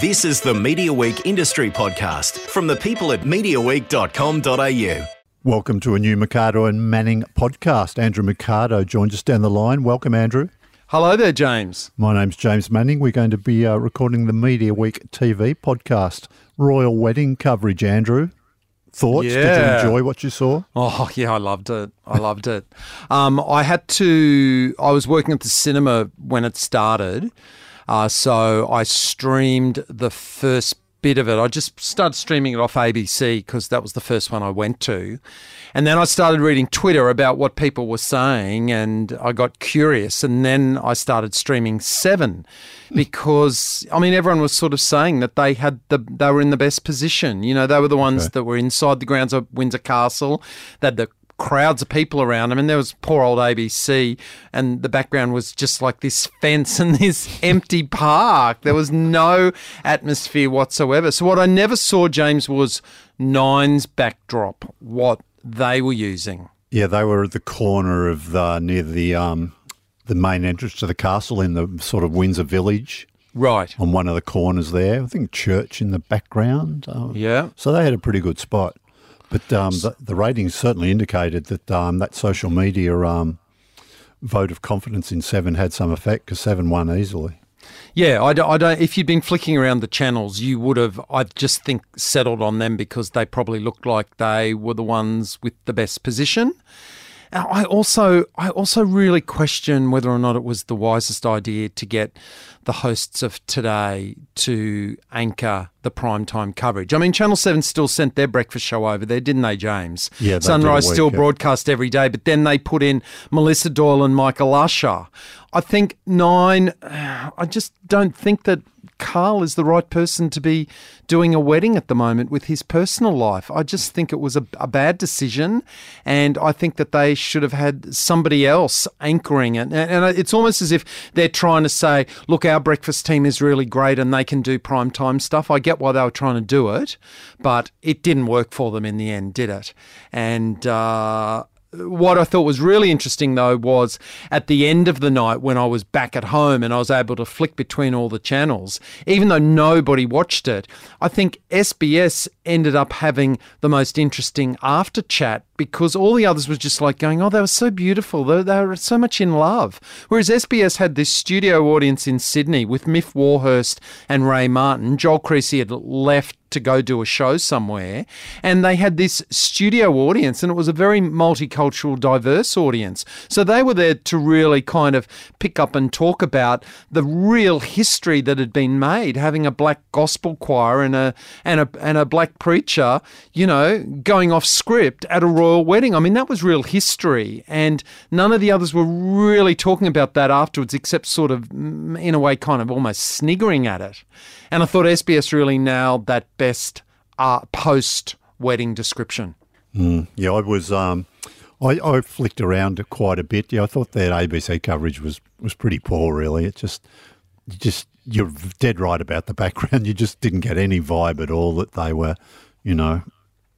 This is the Media Week Industry Podcast from the people at MediaWeek.com.au. Welcome to a new Mercado and Manning podcast. Andrew Mercado joins us down the line. Welcome, Andrew. Hello there, James. My name's James Manning. We're going to be uh, recording the Media Week TV podcast. Royal wedding coverage, Andrew. Thoughts? Did you enjoy what you saw? Oh yeah, I loved it. I loved it. Um, I had to. I was working at the cinema when it started, uh, so I streamed the first bit of it. I just started streaming it off ABC because that was the first one I went to, and then I started reading Twitter about what people were saying, and I got curious, and then I started streaming Seven because I mean everyone was sort of saying that they had the they were in the best position. You know, they were the ones Okay. that were inside the grounds of Windsor Castle. They had the crowds of people around them, and there was poor old ABC, and the background was just like this fence and this empty park. There was no atmosphere whatsoever. So what I never saw, James, was Nine's backdrop. What they were using. Yeah, they were at the corner of the near the um, the main entrance to the castle in the sort of Windsor Village Right. on one of the corners there. I think church in the background. Uh, Yeah. So they had a pretty good spot. But um, the, the ratings certainly indicated that um, that social media um, vote of confidence in Seven had some effect because Seven won easily. Yeah, I don't, I don't. If you'd been flicking around the channels, you would have. I just think settled on them because they probably looked like they were the ones with the best position. And I also, I also really question whether or not it was the wisest idea to get the hosts of today to anchor the primetime coverage. I mean, Channel Seven still sent their breakfast show over there, didn't they, James? Yeah, they did a Sunrise still broadcast every day, but then they put in Melissa Doyle and Michael Usher. I think Nine. I just don't think that Karl is the right person to be doing a wedding at the moment with his personal life. I just think it was a, a bad decision, and I think that they should have had somebody else anchoring it. And, and it's almost as if they're trying to say, "Look, our breakfast team is really great, and they can do prime time stuff." I get why they were trying to do it, but it didn't work for them in the end, did it? And uh, what I thought was really interesting though was at the end of the night when I was back at home and I was able to flick between all the channels, even though nobody watched it, I think SBS ended up having the most interesting after chat because all the others was just like going, oh, they were so beautiful. They, they were so much in love. Whereas SBS had this studio audience in Sydney with Myf Warhurst and Ray Martin. Joel Creasy had left to go do a show somewhere, and they had this studio audience, and it was a very multicultural, diverse audience. So they were there to really kind of pick up and talk about the real history that had been made, having a black gospel choir and a and a and a black preacher, you know, going off script at a royal wedding. I mean, that was real history, and none of the others were really talking about that afterwards, except sort of mm, in a way, kind of almost sniggering at it. And I thought SBS really nailed that best uh, post wedding description. Yeah, I was. Um, I, I flicked around quite a bit. Yeah, I thought that ABC coverage was was pretty poor. Really, it just, just you're dead right about the background. You just didn't get any vibe at all that they were, you know,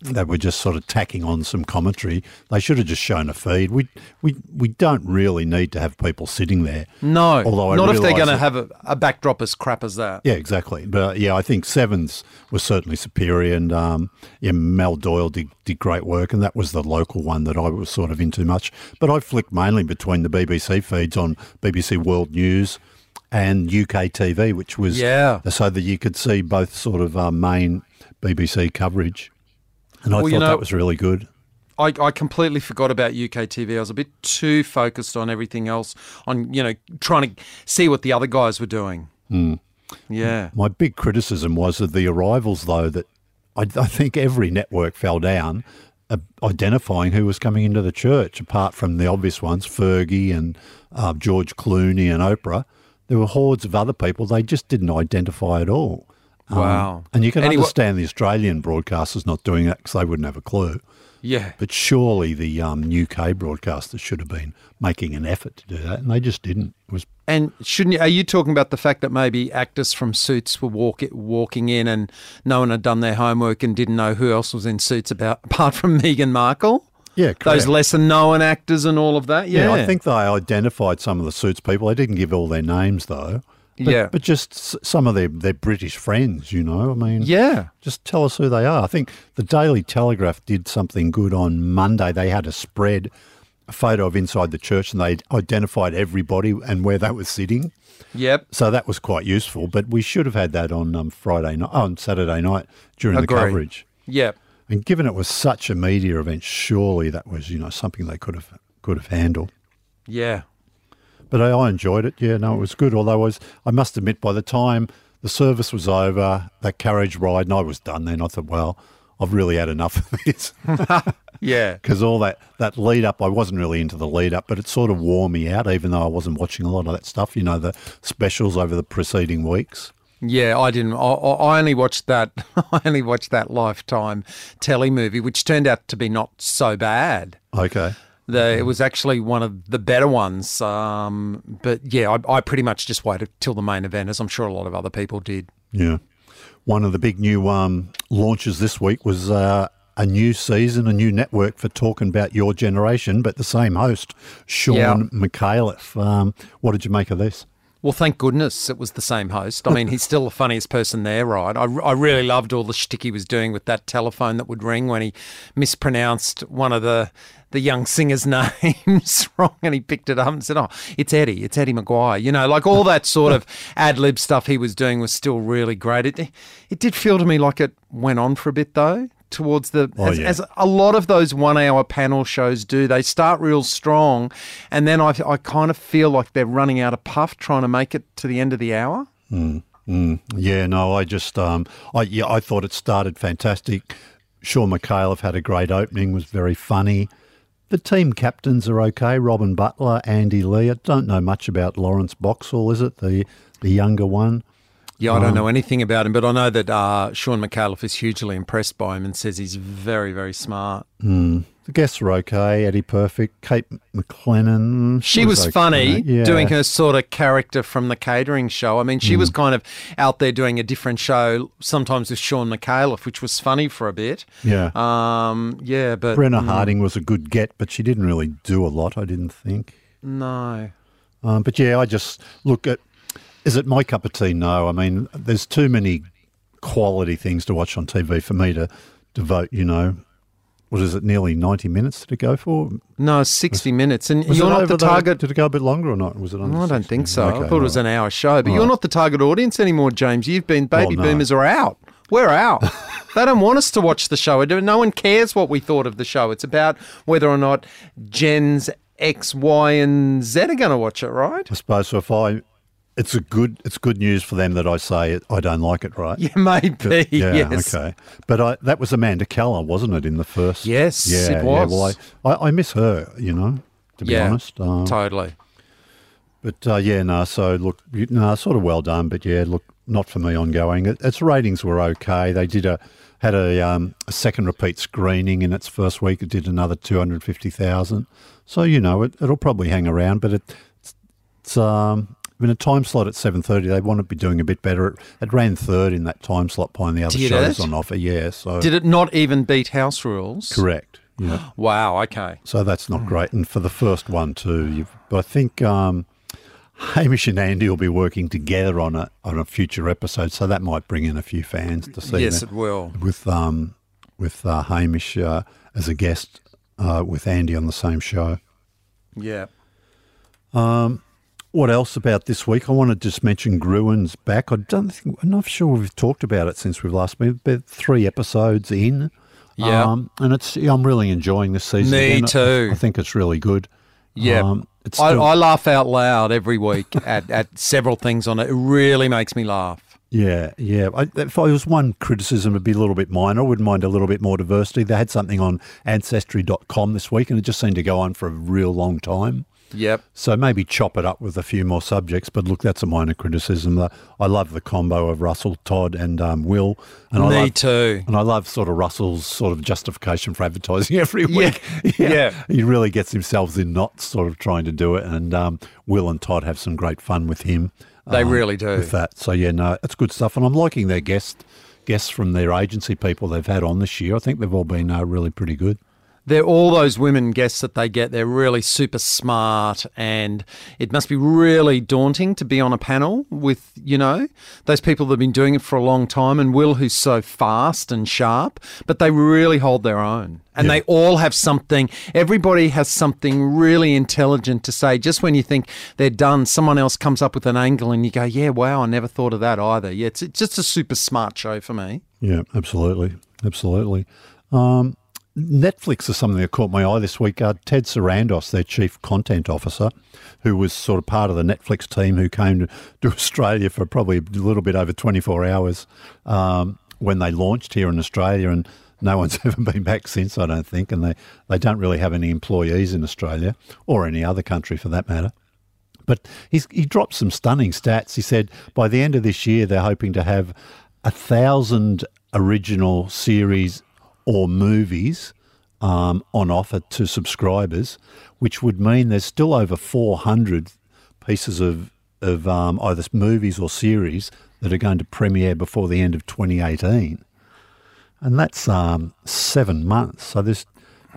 they were just sort of tacking on some commentary. They should have just shown a feed. We we we don't really need to have people sitting there. No, Although I not if they're going to have a, a backdrop as crap as that. Yeah, exactly. But yeah, I think Sevens was certainly superior, and um, yeah, Mel Doyle did, did great work, and that was the local one that I was sort of into much. But I flicked mainly between the BBC feeds on BBC World News and UK TV, which was Yeah. so that you could see both sort of uh, main BBC coverage, and I Well, thought you know- that was really good. I, I completely forgot about UK TV. I was a bit too focused on everything else, on you know trying to see what the other guys were doing. Hmm. Yeah, My big criticism was of the arrivals, though, that I, I think every network fell down uh, identifying who was coming into the church, apart from the obvious ones, Fergie and uh, George Clooney and Oprah. There were hordes of other people they just didn't identify at all. Um, Wow. And you can understand the Australian broadcasters not doing that because they wouldn't have a clue. yeah. But surely the um, UK broadcasters should have been making an effort to do that, and they just didn't. It was And shouldn't you? Are you talking about the fact that maybe actors from Suits were walk, walking in and no one had done their homework and didn't know who else was in Suits about apart from Meghan Markle? yeah, correct. Those lesser known actors and all of that. Yeah, Yeah, I think they identified some of the suits people. They didn't give all their names though. But, Yeah. But just some of their, their British friends, you know. I mean, Yeah. just tell us who they are. I think the Daily Telegraph did something good on Monday. They had a spread, a photo of inside the church, and they identified everybody and where they were sitting. Yep. So that was quite useful. But we should have had that on um, Friday night, on Saturday night during Agree. the coverage. Yep. And given it was such a media event, surely that was you know something they could have could have handled. Yeah. But I, I enjoyed it. Yeah, no, it was good. Although I was, I must admit, by the time the service was over, that carriage ride, and I was done then. I thought, well, I've really had enough of this Yeah. because all that that lead up, I wasn't really into the lead up, but it sort of wore me out, even though I wasn't watching a lot of that stuff. You know, the specials over the preceding weeks. Yeah, I didn't. I, I I only watched that. I only watched that Lifetime telly movie, which turned out to be not so bad. Okay. The, it was actually one of the better ones. Um, but yeah, I, I pretty much just waited till the main event, as I'm sure a lot of other people did. Yeah. One of the big new um, launches this week was uh, a new season, a new network for talking about your generation, but the same host, Shaun Yeah. Micallef. Um, what did you make of this? Well, thank goodness it was the same host. I mean, he's still the funniest person there, right? I, I really loved all the shtick he was doing with that telephone that would ring when he mispronounced one of the the young singer's names wrong, and he picked it up and said, "Oh, it's Eddie, it's Eddie McGuire." You know, like all that sort of ad lib stuff he was doing was still really great. It it did feel to me like it went on for a bit though. Towards the Oh, as, yeah. as a lot of those one hour panel shows do. They start real strong, and then I, I kind of feel like they're running out of puff trying to make it to the end of the hour. Yeah, no, I just, um, I yeah, I thought it started fantastic. Shaun Micallef had a great opening, was very funny. The team captains are okay. Robyn Butler, Andy Lee. I don't know much about Lawrence Boxall, is it the the younger one? Yeah, I don't know anything about him, but I know that uh, Shaun Micallef is hugely impressed by him and says he's very, very smart. The guests were okay. Eddie Perfect, Kate McLennan. She was okay. funny Yeah. doing her sort of character from the catering show. I mean, she was kind of out there doing a different show, sometimes with Shaun Micallef, which was funny for a bit. Yeah. Um, yeah, but Brenna Harding was a good get, but she didn't really do a lot. I didn't think. no. Um, but yeah, I just look at. Is it my cup of tea? No. I mean, there's too many quality things to watch on TV for me to devote. You know, what is it? Nearly ninety minutes did it go for? No, 60 minutes. And you're not the target. Did it go a bit longer or not? Was it? Under I don't 60? think so. I Okay, thought it was an hour show, but you're not the target audience anymore, James. You've been baby no. boomers are out. We're out. they don't want us to watch the show. No one cares what we thought of the show. It's about whether or not Gens X, Y, and Z are going to watch it, right? I suppose so. If I, it's a good, it's good news for them that I say it, I don't like it, right? Yeah, maybe. Yeah, yes. okay. But I, that was Amanda Keller, wasn't it, in the first? Yes, yeah, it Yeah, well, I, I, I miss her, you know, to be Yeah, honest. Um, Totally. But uh, yeah, no. So look, no, sort of well done. But yeah, look, not for me ongoing. It, its ratings were okay. They did a had a, um, a second repeat screening in its first week. It did another two hundred fifty thousand. So you know, it, it'll probably hang around. But it, it's, it's um. In a time slot at seven thirty, they want to be doing a bit better. It, it ran third in that time slot behind the other Did shows it? on offer. Yeah, so Did it not even beat House Rules? correct. Yeah. Wow, okay. So that's not great. And for the first one too, you've, but I think um, Hamish and Andy will be working together on a on a future episode, so that might bring in a few fans to see Yes, that it will. with um with uh, Hamish uh, as a guest uh, with Andy on the same show. Yeah. What else about this week? I want to just mention Gruen's back. I don't think I'm not sure we've talked about it since we've last been but three episodes in. Yeah. um, and it's I'm really enjoying this season. Me again. Too. I, think it's really good. Yeah. um, it's I, still- I laugh out loud every week at, at several things on it. It really makes me laugh. Yeah, yeah. I, if I was one criticism, it'd be a little bit minor. I wouldn't mind a little bit more diversity. They had something on Ancestry.com this week, and it just seemed to go on for a real long time. Yep. So maybe chop it up with a few more subjects. But look, that's a minor criticism. I love the combo of Russell, Todd, and um, Will. And I Me love, too. And I love sort of Russell's sort of justification for advertising every Yeah, week. yeah. He really gets himself in knots sort of trying to do it. And um, Will and Todd have some great fun with him. They um, really do. With that. So, yeah, no, it's good stuff. And I'm liking their guest, guests from their agency people they've had on this year. I think they've all been uh, really pretty good. They're all those women guests that they get. They're really super smart, and it must be really daunting to be on a panel with you know those people that have been doing it for a long time. And Will, who's so fast and sharp, but they really hold their own, and Yeah. they all have something. Everybody has something really intelligent to say. Just when you think they're done, someone else comes up with an angle, and you go, "Yeah, wow, I never thought of that either." Yeah, it's, it's just a super smart show for me. Yeah, absolutely, absolutely. Um, Netflix is something that caught my eye this week. Uh, Ted Sarandos, their chief content officer, who was sort of part of the Netflix team who came to, Australia for probably a little bit over 24 hours um, when they launched here in Australia, and no one's ever been back since, I don't think. And they, they don't really have any employees in Australia or any other country for that matter. But he's, he dropped some stunning stats. He said by the end of this year, they're hoping to have a thousand original series or movies um, on offer to subscribers, which would mean there's still over 400 pieces of, of um, either movies or series that are going to premiere before the end of 2018. And that's um, seven months. So there's,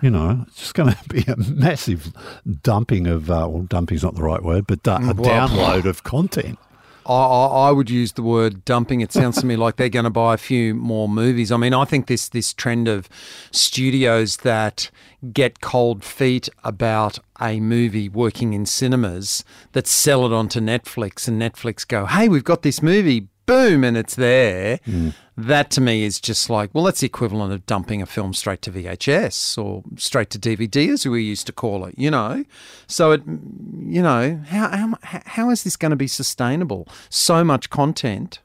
you know, it's just going to be a massive dumping of, uh, well, dumping's not the right word, but uh, a well- download of content. I, I, would use the word dumping. It sounds to me like they're going to buy a few more movies. I mean, I think this this trend of studios that get cold feet about a movie working in cinemas that sell it onto Netflix and Netflix go, "Hey, we've got this movie." Boom, and it's there. Hmm. That to me is just like, well, that's the equivalent of dumping a film straight to VHS or straight to DVD, as we used to call it, you know? So, it, you know, how, how, how is this going to be sustainable? So much content.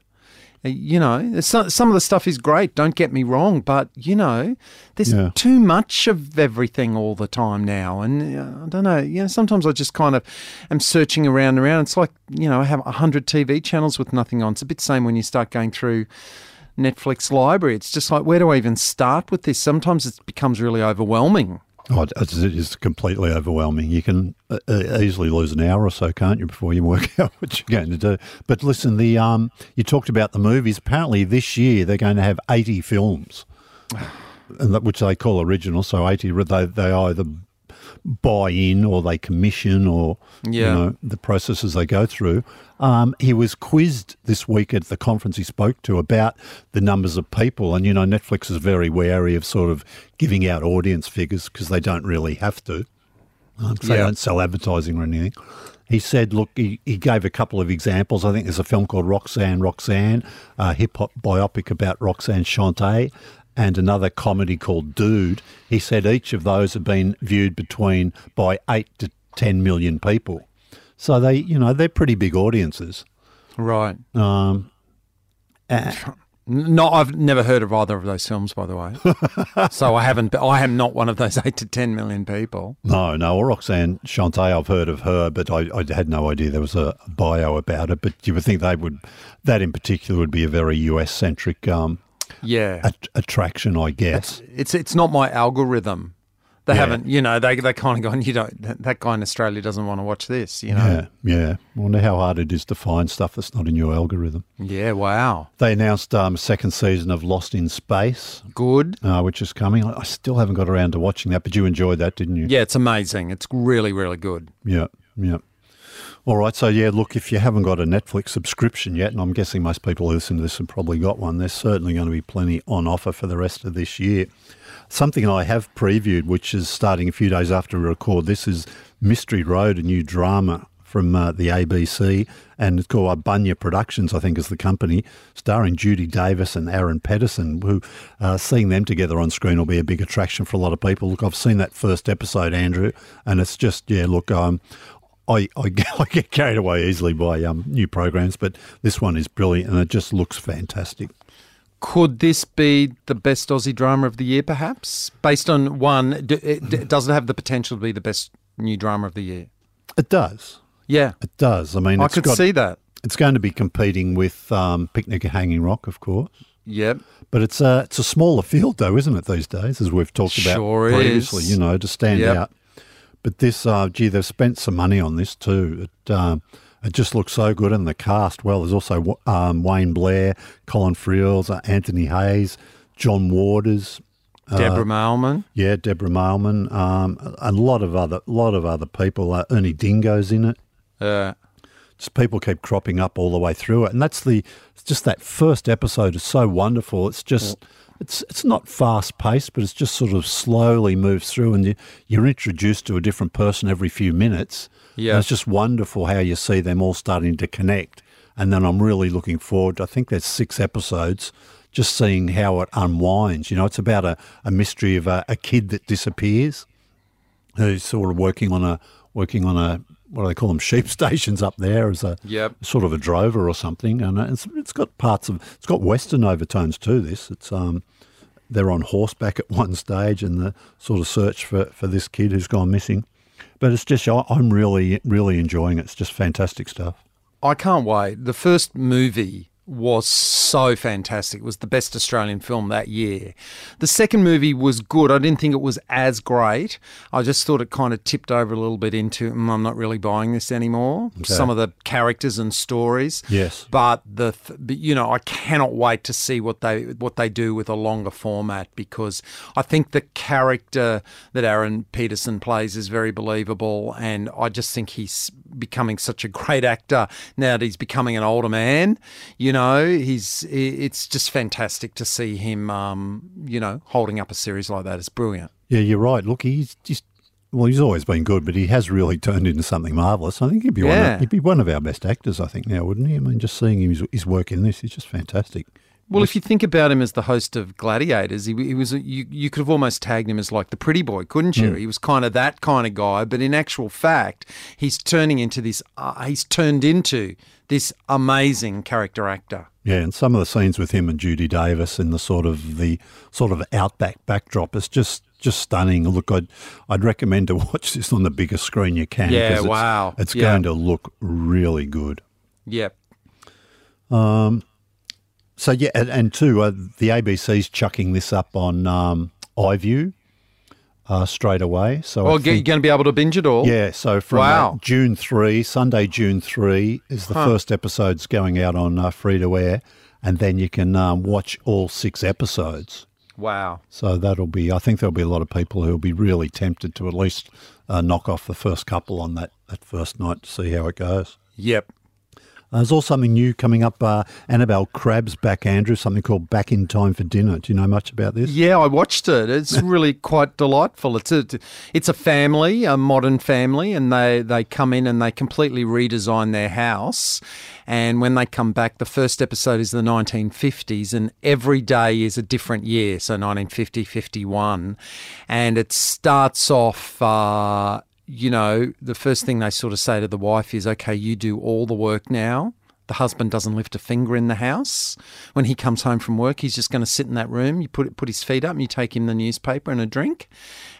You know, some, some of the stuff is great, don't get me wrong, but, you know, there's Yeah. too much of everything all the time now. And uh, I don't know, you know, sometimes I just kind of am searching around and around. It's like, you know, I have 100 TV channels with nothing on. It's a bit same when you start going through Netflix library. It's just like, where do I even start with this? Sometimes it becomes really overwhelming. Oh, it's, completely overwhelming. You can uh, uh, easily lose an hour or so, can't you, before you work out what you're going to do? But listen, the um, you talked about the movies. Apparently, this year they're going to have 80 films, which they call original. So 80, they they either buy in or they commission or you know the processes they go through. Um, he was quizzed this week at the conference he spoke to about the numbers of people, and you know Netflix is very wary of sort of giving out audience figures because they don't really have to. Um, 'cause They don't sell advertising or anything. He said, look, he, he gave a couple of examples. I think there's a film called Roxanne, Roxanne, a hip hop biopic about Roxanne Shante, and another comedy called Dude. He said each of those have been viewed between by eight to 10 million people. So they, you know, they're pretty big audiences. Right. Um, a- No, I've never heard of either of those films, by the way. so I haven't. I am not one of those eight to ten million people. no, no, well, Roxanne Shante, I've heard of her, but I, I had no idea there was a bio about it. But you would think they would, that in particular would be a very US centric um, Yeah, at- attraction, I guess. it's it's not my algorithm. They Yeah. haven't, you know, they they kind of gone. You don't. That, that guy in Australia doesn't want to watch this. You know. Yeah, yeah. I wonder how hard it is to find stuff that's not in your algorithm. Yeah. wow. They announced um, second season of Lost in Space, Good. uh, which is coming. I I still haven't got around to watching that, but you enjoyed that, didn't you? Yeah, it's amazing. It's really really good. Yeah, yeah. All right, so yeah, look, if you haven't got a Netflix subscription yet, and I'm guessing most people who listen to this have probably got one, there's certainly going to be plenty on offer for the rest of this year. Something I have previewed, which is starting a few days after we record this, is Mystery Road, a new drama from uh, the ABC, and it's called Bunya Productions, I think is the company, starring Judy Davis and Aaron Pedersen, who uh, seeing them together on screen will be a big attraction for a lot of people. Look, I've seen that first episode, Andrew, and it's just, yeah, look, um, I, I, I get carried away easily by um, new programs, but this one is brilliant and it just looks fantastic. Could this be the best Aussie drama of the year, perhaps? Based on one, d- it, does it have the potential to be the best new drama of the year? It does. Yeah, It does. I mean, I it's could got, see that. it's going to be competing with um, Picnic at Hanging Rock, of course. Yep. But it's a it's a smaller field though, isn't it? These days, as we've talked about Sure previously, is. you know, to stand Yep. out. But this, uh, gee, they've spent some money on this too. It um, it just looks so good, and the cast. Well, there's also um, Wayne Blair, Colin Friels, uh, Anthony Hayes, John Waters, Deborah Mailman. Yeah, Deborah Mailman. Um, a lot of other, lot of other people. Uh, Ernie Dingo's in it. Uh, just people keep cropping up all the way through it, and that's the it's just that first episode is so wonderful. It's just it's it's not fast paced, but it's just sort of slowly moves through, and you, you're introduced to a different person every few minutes. Yeah. And it's just wonderful how you see them all starting to connect, and then I'm really looking forward. I think there's six episodes. Just seeing how it unwinds. You know, it's about a, a mystery of a, a kid that disappears who's sort of working on a working on a what do they call them sheep stations up there as a Yep. sort of a drover or something, and it's it's got parts of it's got western overtones to this. It's um they're on horseback at one stage and the sort of search for for this kid who's gone missing, but it's just I'm really really enjoying it. It's just fantastic stuff. I can't wait. The first movie was so fantastic. It was the best Australian film that year. The second movie was good. I didn't think it was as great. I just thought it kind of tipped over a little bit into "Mm, I'm not really buying this anymore. Some of the characters and stories. Yes. But the th- but, you know I cannot wait to see what they what they do with a longer format because I think the character that Aaron Pedersen plays is very believable and I just think he's becoming such a great actor now that he's becoming an older man. You know, he's it's just fantastic to see him um, you know holding up a series like that. It's brilliant. Yeah, you're right. Look, he's just well, he's always been good, but he has really turned into something marvelous. I think he'd be one. Yeah. Of, he'd be one of our best actors. I think now, wouldn't he? I mean, just seeing him, his, his work in this, he's just fantastic. Well, if you think about him as the host of Gladiators, he, he was you, you could have almost tagged him as like the pretty boy, couldn't you? He was kind of that kind of guy, but in actual fact, he's turning into this. Uh, he's turned into this amazing character actor. Yeah, and some of the scenes with him and Judy Davis in the sort of the sort of outback backdrop is just just stunning. Look, I'd I'd recommend to watch this on the biggest screen you can. Yeah, it's- wow. It's Yeah. going to look really good. Yep. So yeah, and, and too, uh, the ABC's chucking this up on um, iView uh, straight away. So Well, you're going to be able to binge it all. Yeah, so from uh, June 3, Sunday, June 3, is the first episode's going out on uh, free to air, and then you can um, watch all six episodes. Wow. So that'll be, I think there'll be a lot of people who'll be really tempted to at least uh, knock off the first couple on that, that first night to see how it goes. Yep. Uh, there's also something new coming up. Uh, Annabelle Crabb's back, Andrew, something called Back in Time for Dinner. Do you know much about this? Yeah, I watched it. It's really quite delightful. It's a it's a family, a modern family, and they they come in and they completely redesign their house. And when they come back, the first episode is the 1950s, and every day is a different year. So 1950, 51, and it starts off. Uh, you know, the first thing they sort of say to the wife is, "Okay, you do all the work now." The husband doesn't lift a finger in the house. When he comes home from work, he's just going to sit in that room. You put put his feet up, and you take him the newspaper and a drink,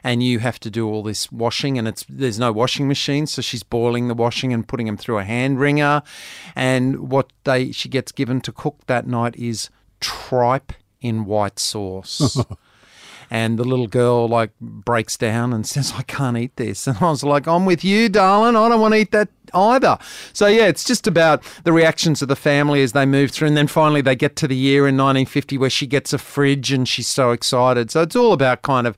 and you have to do all this washing. And it's there's no washing machine, so she's boiling the washing and putting him through a hand wringer. And what they she gets given to cook that night is tripe in white sauce. And the little girl like breaks down and says, I can't eat this. And I was like, I'm with you, darling. I don't want to eat that either. So, yeah, it's just about the reactions of the family as they move through. And then finally they get to the year in 1950 where she gets a fridge and she's so excited. So, it's all about kind of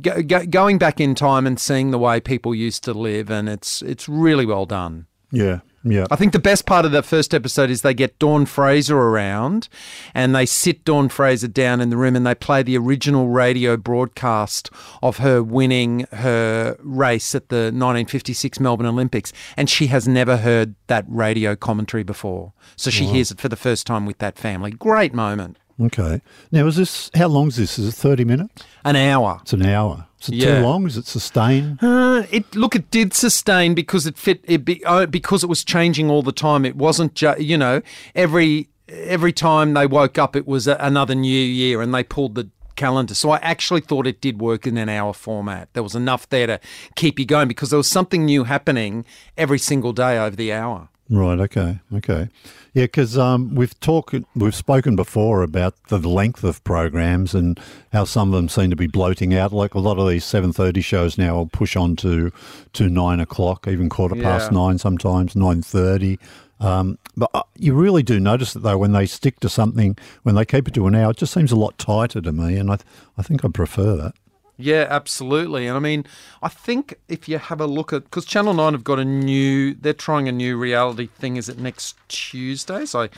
go, go, going back in time and seeing the way people used to live. And it's, it's really well done. Yeah, yeah. I think the best part of that first episode is they get Dawn Fraser around and they sit Dawn Fraser down in the room and they play the original radio broadcast of her winning her race at the 1956 Melbourne Olympics. And she has never heard that radio commentary before. So she hears it for the first time with that family. Great moment. Okay. Now, is this, how long is this? Is it 30 minutes? An hour. It's an hour. Is it Yeah. too long? Is it sustained? Uh, it look, it did sustain because it fit. It be, uh, because it was changing all the time. It wasn't just you know every every time they woke up, it was a, another new year, and they pulled the calendar. So I actually thought it did work in an hour format. There was enough there to keep you going because there was something new happening every single day over the hour. Right. Okay. Okay. Yeah, because um, we've talked, we've spoken before about the length of programs and how some of them seem to be bloating out. Like a lot of these seven thirty shows now will push on to to nine o'clock, even quarter past nine sometimes, nine thirty. Um, but uh, you really do notice it though when they stick to something, when they keep it to an hour, it just seems a lot tighter to me, and I, th- I think I prefer that. Yeah, absolutely. And I mean, I think if you have a look at because Channel Nine have got a new, they're trying a new reality thing. Is it next Tuesday? So,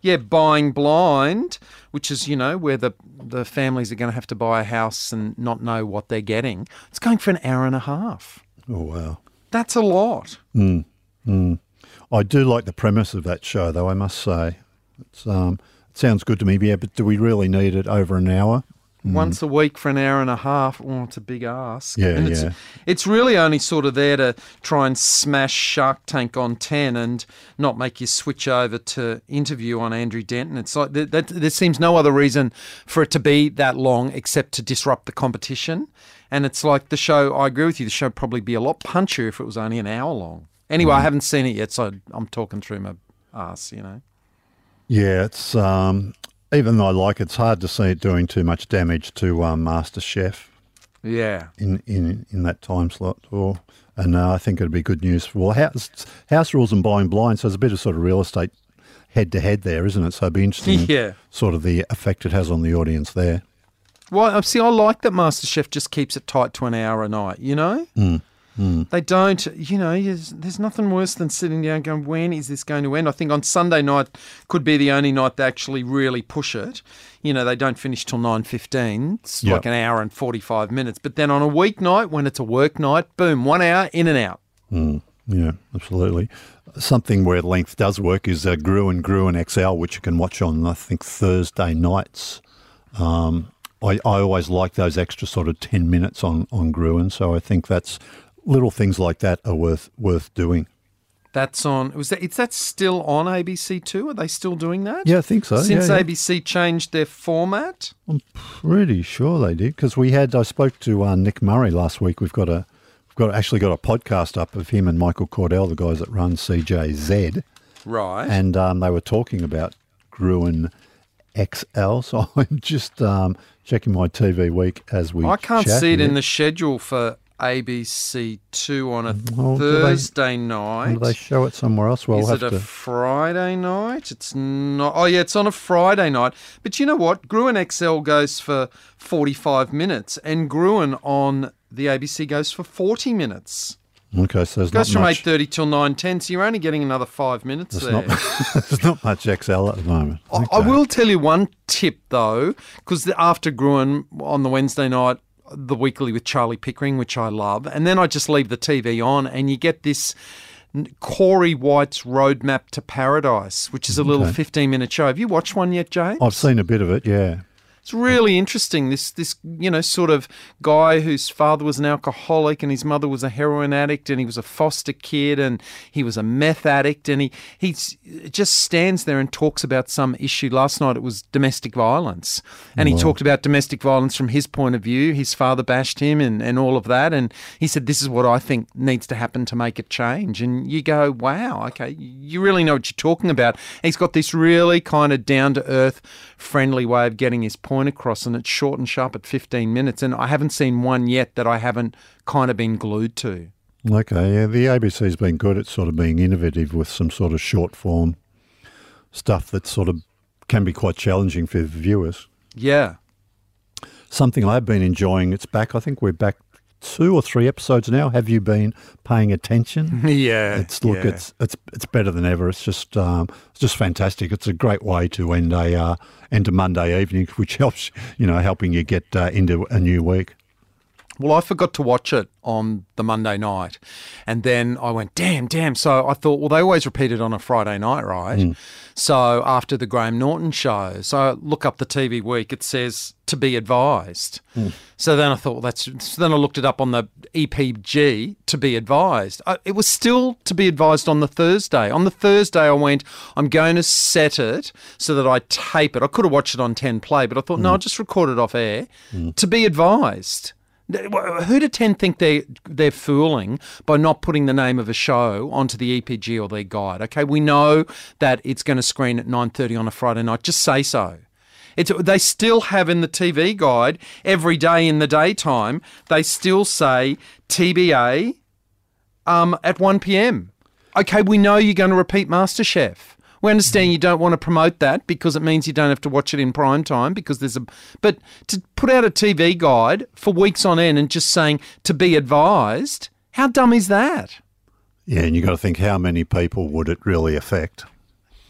yeah, buying blind, which is you know where the the families are going to have to buy a house and not know what they're getting. It's going for an hour and a half. Oh wow! That's a lot. I do like the premise of that show, though. I must say, it's um, it sounds good to me. Yeah, but do we really need it over an hour? Once a week for an hour and a half. Oh, it's a big ask. Yeah, and it's, yeah. It's really only sort of there to try and smash Shark Tank on 10 and not make you switch over to interview on Andrew Denton. It's like that, that, there seems no other reason for it to be that long except to disrupt the competition. And it's like the show, I agree with you, the show would probably be a lot punchier if it was only an hour long. Anyway, Mm. I haven't seen it yet, so I'm talking through my ass, you know. Yeah, it's um, even though I like it, it's hard to see it doing too much damage to um, Master Chef Yeah. in, in, in that time slot. Or and uh, I think it'd be good news for well, house, house rules and buying blind. So there's a bit of sort of real estate head to head there, isn't it? So it'd be interesting, Yeah. sort of the effect it has on the audience there. Well, I- see, I like that MasterChef just keeps it tight to an hour a night. You know, Mm, they don't. You know, there's, nothing worse than sitting down going, "When is this going to end?" I think on Sunday night could be the only night they actually really push it. You know, they don't finish till nine fifteen. It's Yep. like an hour and forty five minutes. But then on a weeknight, when it's a work night, boom, one hour in and out. Yeah, absolutely. Something where length does work is uh, Gruen Gruen XL, which you can watch on I think Thursday nights. Um, I, I always like those extra sort of ten minutes on on Gruen, so I think that's little things like that are worth worth doing. That's on. Was that? Is that still on ABC Two? Are they still doing that? Yeah, I think so. Since yeah, yeah. ABC changed their format. I'm pretty sure they did because we had. I spoke to uh, Nick Murray last week. We've got a, we've got actually got a podcast up of him and Michael Cordell, the guys that run CJZ. Right. and um, they were talking about Gruen XL. So I'm just um, checking my TV week as we. I can't see it in the schedule for ABC Two on a mm, Well, do they- Thursday night. do they show it somewhere else? Well, Is we'll it a to. Friday night? It's not. Oh yeah, it's on a Friday night. But you know what? Gruen XL goes for forty-five minutes, and Gruen on the ABC goes for forty minutes. Okay, so there's Goes not from eight thirty till nine ten, so you're only getting another five minutes There's there. not, there's not much XL at the moment. I- I will tell you one tip though, because after Gruen on the Wednesday night, the weekly with Charlie Pickering, which I love, and then I just leave the TV on, and you get this Corey White's Roadmap to Paradise, which is a little Okay. 15 minute show. Have you watched one yet, James? I've seen a bit of it. Yeah. It's really interesting. This this you know sort of guy whose father was an alcoholic and his mother was a heroin addict and he was a foster kid and he was a meth addict and he he just stands there and talks about some issue. Last night it was domestic violence and he talked about domestic violence from his point of view. His father bashed him and and all of that and he said this is what I think needs to happen to make a change. And you go wow okay you really know what you're talking about. And he's got this really kind of down to earth friendly way of getting his point across and it's short and sharp at 15 minutes and I haven't seen one yet that I haven't kind of been glued to. Okay. Yeah. The ABC's been good at sort of being innovative with some sort of short form stuff that sort of can be quite challenging for viewers. Yeah. something I've been enjoying. It's back. I think we're back two or three episodes now. Have you been paying attention? Yeah. It's look, it's it's it's better than ever. It's just um, it's just fantastic. It's a great way to end a uh, end a Monday evening, which helps you know helping you get uh, into a new week. Well, I forgot to watch it on the Monday night. And then I went, damn, damn. So I thought, well, they always repeat it on a Friday night, right? Hmm. So after the Graham Norton show, so I look up the TV week, it says to be advised. Hmm. So then I thought, well, that's, so then I looked it up on the EPG to be advised. I, it was still to be advised on the Thursday. On the Thursday, I went, I'm going to set it so that I tape it. I could have watched it on 10 play, but I thought, no, hmm. I'll just record it off air to be advised. Who do 10 think they they're fooling by not putting the name of a show onto the EPG or their guide? Okay, we know that it's going to screen at 9:30 on a Friday night. Just say so. It's, they still have in the TV guide every day in the daytime. They still say TBA um, at 1 p.m. okay, we know you're going to repeat MasterChef. We understand you don't want to promote that because it means you don't have to watch it in prime time because there's a. But to put out a TV guide for weeks on end and just saying to be advised, how dumb is that? Yeah, and you got to think how many people would it really affect?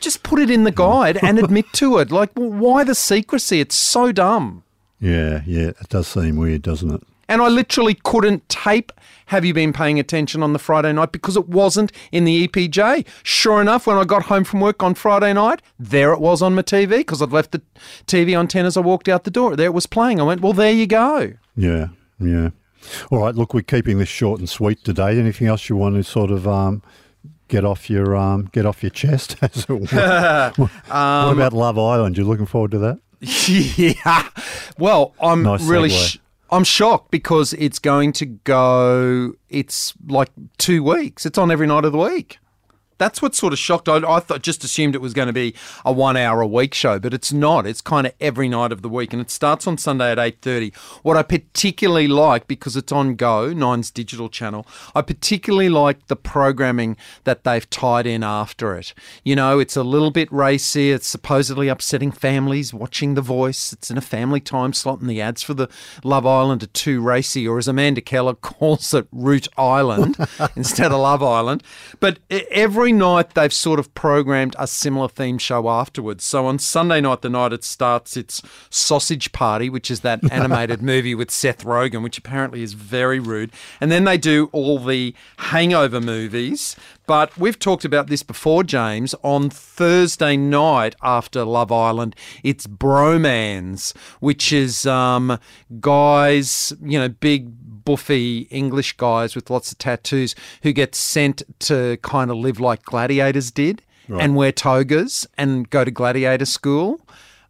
Just put it in the guide and admit to it. Like, well, why the secrecy? It's so dumb. Yeah, yeah, it does seem weird, doesn't it? And I literally couldn't tape Have You Been Paying Attention on the Friday night because it wasn't in the EPG. Sure enough, when I got home from work on Friday night, there it was on my TV because I'd left the TV on 10 as I walked out the door. There it was playing. I went, well, there you go. Yeah, yeah. All right, look, we're keeping this short and sweet today. Anything else you want to sort of um, get off your um, get off your chest, as it were? what about Love Island? You're looking forward to that? yeah. Well, I'm Nice really. Sh- I'm shocked because it's going to go. It's like two weeks. It's on every night of the week. That's what sort of shocked. I, I thought just assumed it was going to be a one hour a week show, but it's not. It's kind of every night of the week, and it starts on Sunday at eight thirty. What I particularly like because it's on Go Nine's digital channel, I particularly like the programming that they've tied in after it. You know, it's a little bit racy. It's supposedly upsetting families watching The Voice. It's in a family time slot, and the ads for the Love Island are too racy, or as Amanda Keller calls it, Root Island instead of Love Island. But e- every night they've sort of programmed a similar theme show afterwards. So on Sunday night, the night it starts, it's Sausage Party, which is that animated movie with Seth Rogen, which apparently is very rude. And then they do all the hangover movies. But we've talked about this before, James. On Thursday night after Love Island, it's Bromance, which is um, guys, you know, big buffy English guys with lots of tattoos who get sent to kind of live like gladiators did and wear togas and go to gladiator school.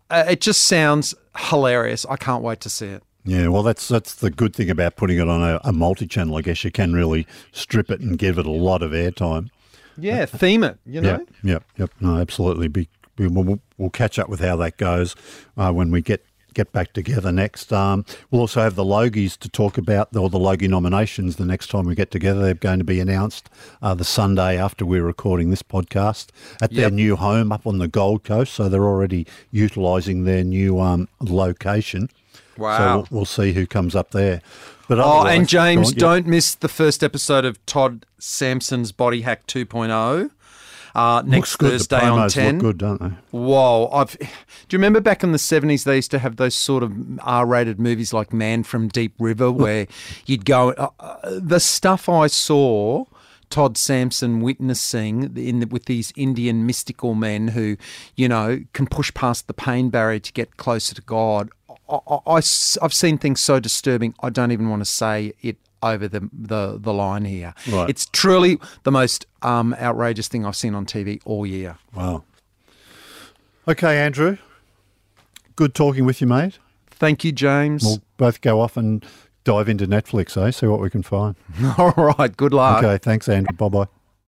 Uh, it just sounds hilarious. I can't wait to see it. Yeah, well, that's that's the good thing about putting it on a, a multi-channel. I guess you can really strip it and give it a lot of airtime. Yeah, theme it, you know? Yep, yep, yep. No, absolutely. Be, we, we'll, we'll catch up with how that goes uh, when we get get back together next. Um, we'll also have the Logies to talk about, or the Logie nominations the next time we get together. They're going to be announced uh, the Sunday after we're recording this podcast at their new home up on the Gold Coast. So they're already utilising their new um, location. So Wow. we'll, we'll see who comes up there. But Oh, and James, don't miss the first episode of Todd Sampson's Body Hack 2.0 uh, next good. Thursday on 10. look good, don't they? Whoa! I've, do you remember back in the seventies they used to have those sort of R-rated movies like Man from Deep River, where you'd go. Uh, uh, the stuff I saw. Todd Sampson witnessing in the, with these Indian mystical men who, you know, can push past the pain barrier to get closer to God. I, have seen things so disturbing. I don't even want to say it over the the, the line here. Right. It's truly the most um, outrageous thing I've seen on TV all year. Wow. Okay, Andrew. Good talking with you, mate. Thank you, James. We'll both go off and dive into Netflix, eh? See what we can find. All right. Good luck. Okay, thanks, Andrew. Bye bye.